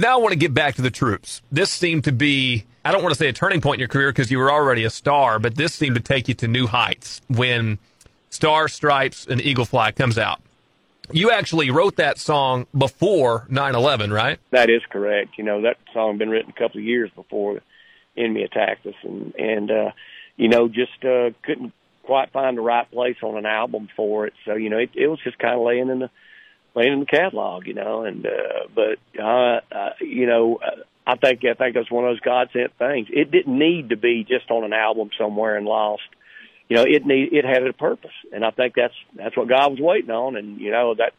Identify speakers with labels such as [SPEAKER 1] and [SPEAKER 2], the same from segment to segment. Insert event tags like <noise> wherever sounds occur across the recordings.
[SPEAKER 1] Now I want to get back to the troops. This seemed to be, I don't want to say a turning point in your career because you were already a star, but this seemed to take you to new heights when Star Stripes and Eagle Fly comes out. You actually wrote that song before 9/11, right?
[SPEAKER 2] That is correct. You know that song had been written a couple of years before the enemy attacked us, and and uh, you know just uh, couldn't quite find the right place on an album for it. So you know it, it was just kind of laying in the laying in the catalog, you know. And uh, but uh, uh, you know I think I think it's one of those God sent things. It didn't need to be just on an album somewhere and lost you know, it need it had a purpose, and I think that's that's what God was waiting on. And you know that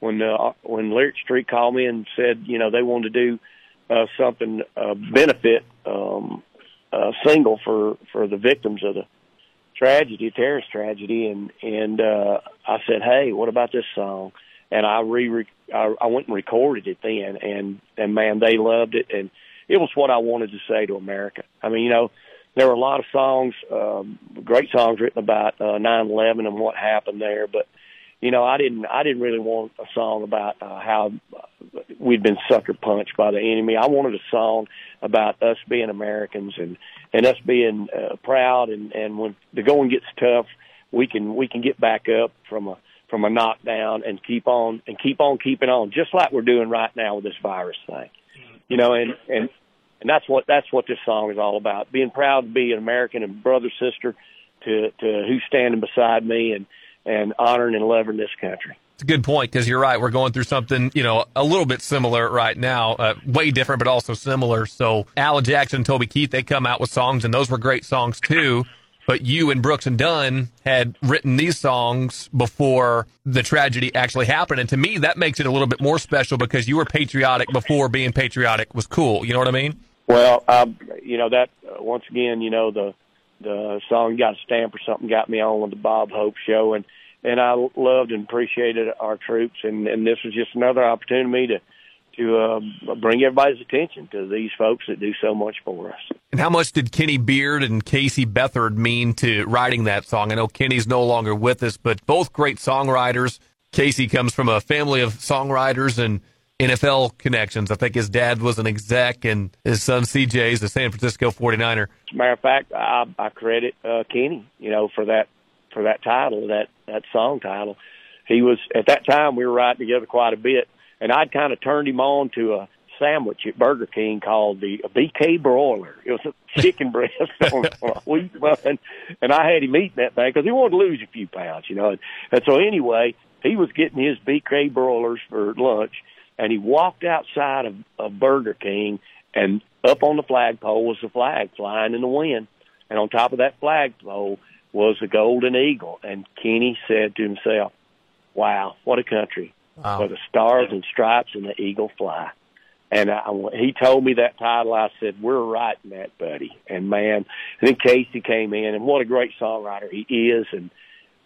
[SPEAKER 2] when uh, when Lyric Street called me and said, you know, they wanted to do uh, something uh, benefit um, uh, single for for the victims of the tragedy, terrorist tragedy, and and uh, I said, hey, what about this song? And I re I, went and recorded it then, and and man, they loved it, and it was what I wanted to say to America. I mean, you know, there were a lot of songs, um, great songs written about uh, 9/11 and what happened there. But you know, I didn't, I didn't really want a song about uh, how we'd been sucker punched by the enemy. I wanted a song about us being Americans and and us being uh, proud. And and when the going gets tough, we can we can get back up from a from a knockdown and keep on and keep on keeping on, just like we're doing right now with this virus thing. You know, and and and that's what that's what this song is all about. Being proud to be an American and brother sister to to who's standing beside me and and honoring and loving this country.
[SPEAKER 1] It's a good point because you're right. We're going through something, you know, a little bit similar right now, uh, way different, but also similar. So Alan Jackson, Toby Keith, they come out with songs, and those were great songs too. But you and Brooks and Dunn had written these songs before the tragedy actually happened, and to me, that makes it a little bit more special because you were patriotic before being patriotic was cool. You know what I mean?
[SPEAKER 2] Well, um, you know that uh, once again, you know the the song "Got to Stand" or something got me on with the Bob Hope show, and and I loved and appreciated our troops, and and this was just another opportunity to to uh, bring everybody's attention to these folks that do so much for us.
[SPEAKER 1] And how much did Kenny Beard and Casey Beathard mean to writing that song? I know Kenny's no longer with us, but both great songwriters. Casey comes from a family of songwriters and NFL connections. I think his dad was an exec, and his son CJ is a San Francisco 49er. As
[SPEAKER 2] a matter of fact, I, I credit uh, Kenny, you know, for that for that title, that that song title. He was at that time we were writing together quite a bit, and I'd kind of turned him on to a sandwich at Burger King called the BK Broiler. It was a <laughs> chicken breast <laughs> on, on a wheat bun, and I had him eating that thing because he wanted to lose a few pounds, you know. And, and so anyway, he was getting his BK Broilers for lunch and he walked outside of, of Burger King, and up on the flagpole was the flag flying in the wind, and on top of that flagpole was the golden eagle. And Kenny said to himself, "Wow, what a country wow. where the stars and stripes and the eagle fly." And I, he told me that title. I said, "We're writing that, buddy." And man, and then Casey came in, and what a great songwriter he is, and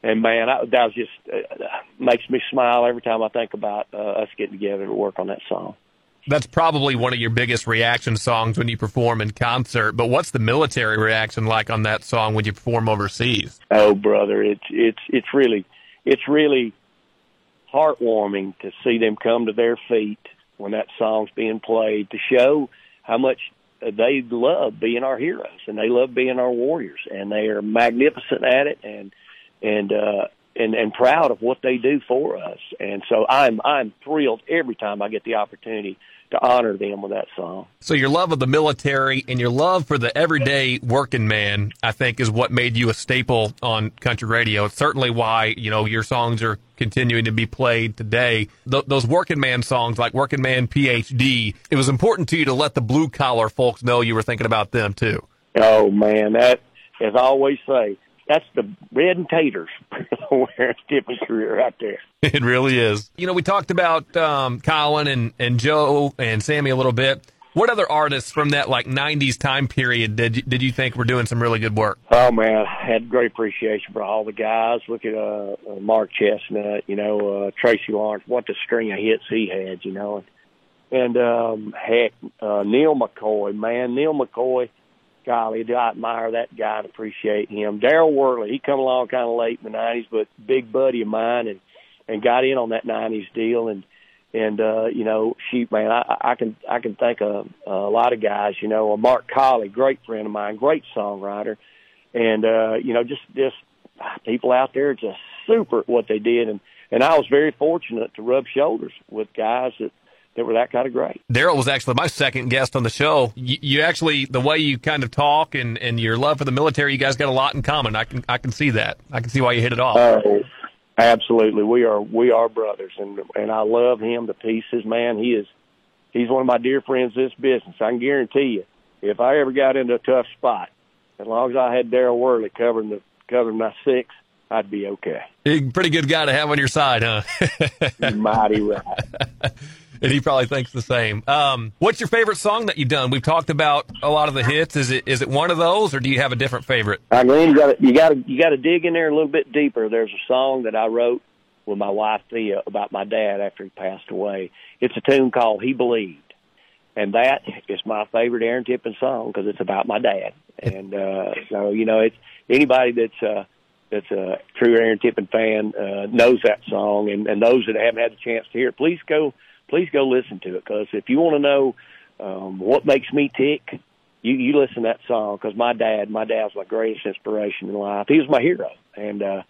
[SPEAKER 2] and man, I, that was just uh, makes me smile every time I think about uh, us getting together to work on that song.
[SPEAKER 1] That's probably one of your biggest reaction songs when you perform in concert. But what's the military reaction like on that song when you perform overseas?
[SPEAKER 2] Oh, brother, it's it's it's really it's really heartwarming to see them come to their feet when that song's being played to show how much they love being our heroes and they love being our warriors and they are magnificent at it and and uh, and and proud of what they do for us. And so I'm I'm thrilled every time I get the opportunity to honor them with that song.
[SPEAKER 1] So your love of the military and your love for the everyday working man, I think, is what made you a staple on country radio. It's certainly why you know your songs are continuing to be played today. Th- those working man songs, like Working Man PhD, it was important to you to let the blue collar folks know you were thinking about them too.
[SPEAKER 2] Oh man, that as I always say, that's the bread and taters <laughs> where Tippy's career right there. <laughs>
[SPEAKER 1] It really is. You know, we talked about um, Colin and, and Joe and Sammy a little bit. What other artists from that like '90s time period did you, did you think were doing some really good work?
[SPEAKER 2] Oh man, I had great appreciation for all the guys. Look at uh, uh Mark Chesnutt, you know, uh, Tracy Lawrence. What the string of hits he had, you know, and, and um, heck, uh, Neal McCoy, man, Neal McCoy golly, do I admire that guy and appreciate him. Darryl Worley, he come along kind of late in the '90s, but big buddy of mine, and and got in on that '90s deal, and and uh, you know, shoot, man, I, I can I can think of uh, a lot of guys. You know, Mark Collie, great friend of mine, great songwriter, and uh, you know, just just people out there just super at what they did, and and I was very fortunate to rub shoulders with guys that that were that kind of great.
[SPEAKER 1] Darryl was actually my second guest on the show. You, you, actually, the way you kind of talk and, and your love for the military, you guys got a lot in common. I can I can see that. I can see why you hit it off.
[SPEAKER 2] Uh, absolutely, we are we are brothers, and and I love him to pieces, man. He is he's one of my dear friends. This business, I can guarantee you, if I ever got into a tough spot, as long as I had Darryl Worley covering the covering my six, I'd be okay.
[SPEAKER 1] Pretty good guy to have on your side, huh? <laughs>
[SPEAKER 2] Mighty right. <laughs>
[SPEAKER 1] and he probably thinks the same. Um, what's your favorite song that you've done? We've talked about a lot of the hits. Is it is it one of those, or do you have a different favorite?
[SPEAKER 2] I mean, you got you got to you got to dig in there a little bit deeper. There's a song that I wrote with my wife Thea about my dad after he passed away. It's a tune called "He Believed," and that is my favorite Aaron Tippin song because it's about my dad. And uh, so you know, it's anybody that's uh, that's a true Aaron Tippin fan uh, knows that song, and, and those that haven't had the chance to hear it, please go please go listen to it because if you want to know um, what makes me tick, you you listen to that song because my dad, my dad's my greatest inspiration in life. He was my hero, and uh,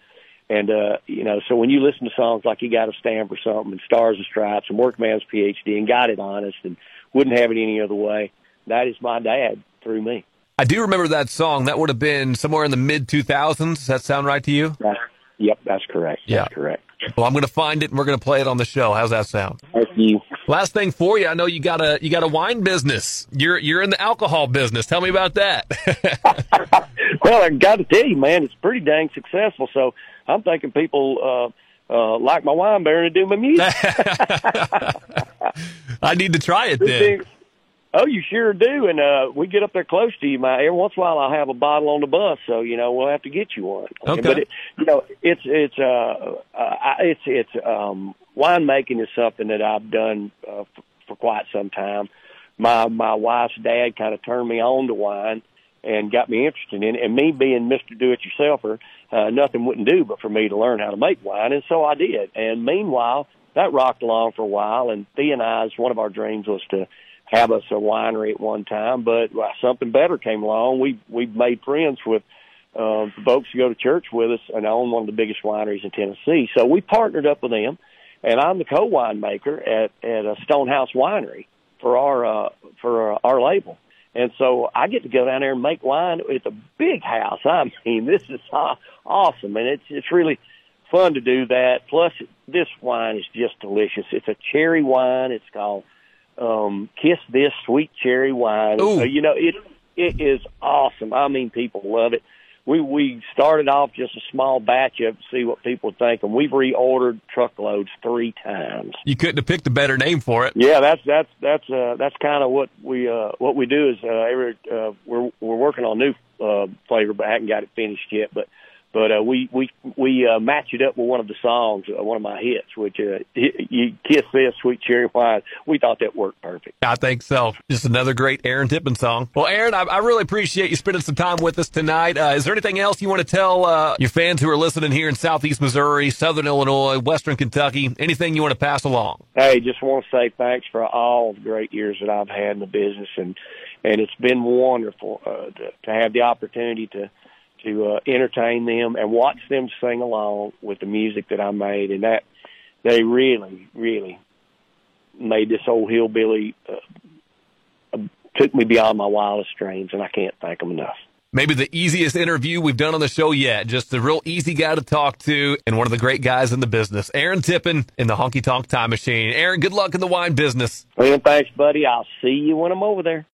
[SPEAKER 2] and uh, you know, so when you listen to songs like "You Got to Stand for Something" and "Stars and Stripes" and "Workman's PhD" and "Got It Honest" and "Wouldn't Have It Any Other Way," that is my dad through me.
[SPEAKER 1] I do remember that song. That would have been somewhere in the mid 2000s. Does that sound right to you?
[SPEAKER 2] That's, yep, that's correct. Yeah. That's correct.
[SPEAKER 1] Well, I'm going to find it and we're going to play it on the show. How's that sound?
[SPEAKER 2] Thank you.
[SPEAKER 1] Last thing for you, I know you got a you got a wine business. You're you're in the alcohol business. Tell me about that. <laughs>
[SPEAKER 2] well, I got to tell you, man, it's pretty dang successful. So I'm thinking people uh, uh, like my wine better to do my music. <laughs>
[SPEAKER 1] I need to try it then.
[SPEAKER 2] Oh, you sure do. And uh we get up there close to you. My every once in a while I'll have a bottle on the bus, so you know we'll have to get you one.
[SPEAKER 1] Okay.
[SPEAKER 2] But it, you know it's it's uh, uh it's it's um winemaking is something that I've done uh, for, for quite some time. My my wife's dad kind of turned me on to wine and got me interested in it. And me being Mr. Do It Yourselfer, uh, nothing wouldn't do but for me to learn how to make wine, and so I did. And meanwhile, that rocked along for a while. And Thea and I's one of our dreams was to have us a winery at one time, but well, something better came along. We we made friends with uh, folks who go to church with us and own one of the biggest wineries in Tennessee. So we partnered up with them, and I'm the co-winemaker at at a Stonehaus Winery for our uh, for uh, our label. And so I get to go down there and make wine. It's a big house. <laughs> I mean, this is awesome, and it's it's really fun to do that. Plus, this wine is just delicious. It's a cherry wine. It's called um, Kiss This Sweet Cherry Wine. So, you know, it it is awesome. I mean, people love it. We we started off just a small batch of to see what people think, and we've reordered truckloads three times.
[SPEAKER 1] You couldn't have picked a better name for it.
[SPEAKER 2] Yeah, that's that's that's uh, that's kind of what we uh, what we do is uh, every uh, we're we're working on new uh, flavor, but I haven't got it finished yet. But but uh, we we we uh, match it up with one of the songs, uh, one of my hits, which uh, "You Kiss This Sweet Cherry Wine." We thought that worked perfect.
[SPEAKER 1] I think so. Just another great Aaron Tippin song. Well, Aaron, I, I really appreciate you spending some time with us tonight. Uh, is there anything else you want to tell uh, your fans who are listening here in Southeast Missouri, Southern Illinois, Western Kentucky? Anything you want to pass along?
[SPEAKER 2] Hey, just want to say thanks for all the great years that I've had in the business, and and it's been wonderful uh, to, to have the opportunity to to uh, entertain them and watch them sing along with the music that I made, and that they really, really made this old hillbilly uh, uh, took me beyond my wildest dreams, and I can't thank them enough.
[SPEAKER 1] Maybe the easiest interview we've done on the show yet. Just a real easy guy to talk to and one of the great guys in the business. Aaron Tippin in the Honky Tonk Time Machine. Aaron, good luck in the wine business.
[SPEAKER 2] Well, thanks, buddy. I'll see you when I'm over there.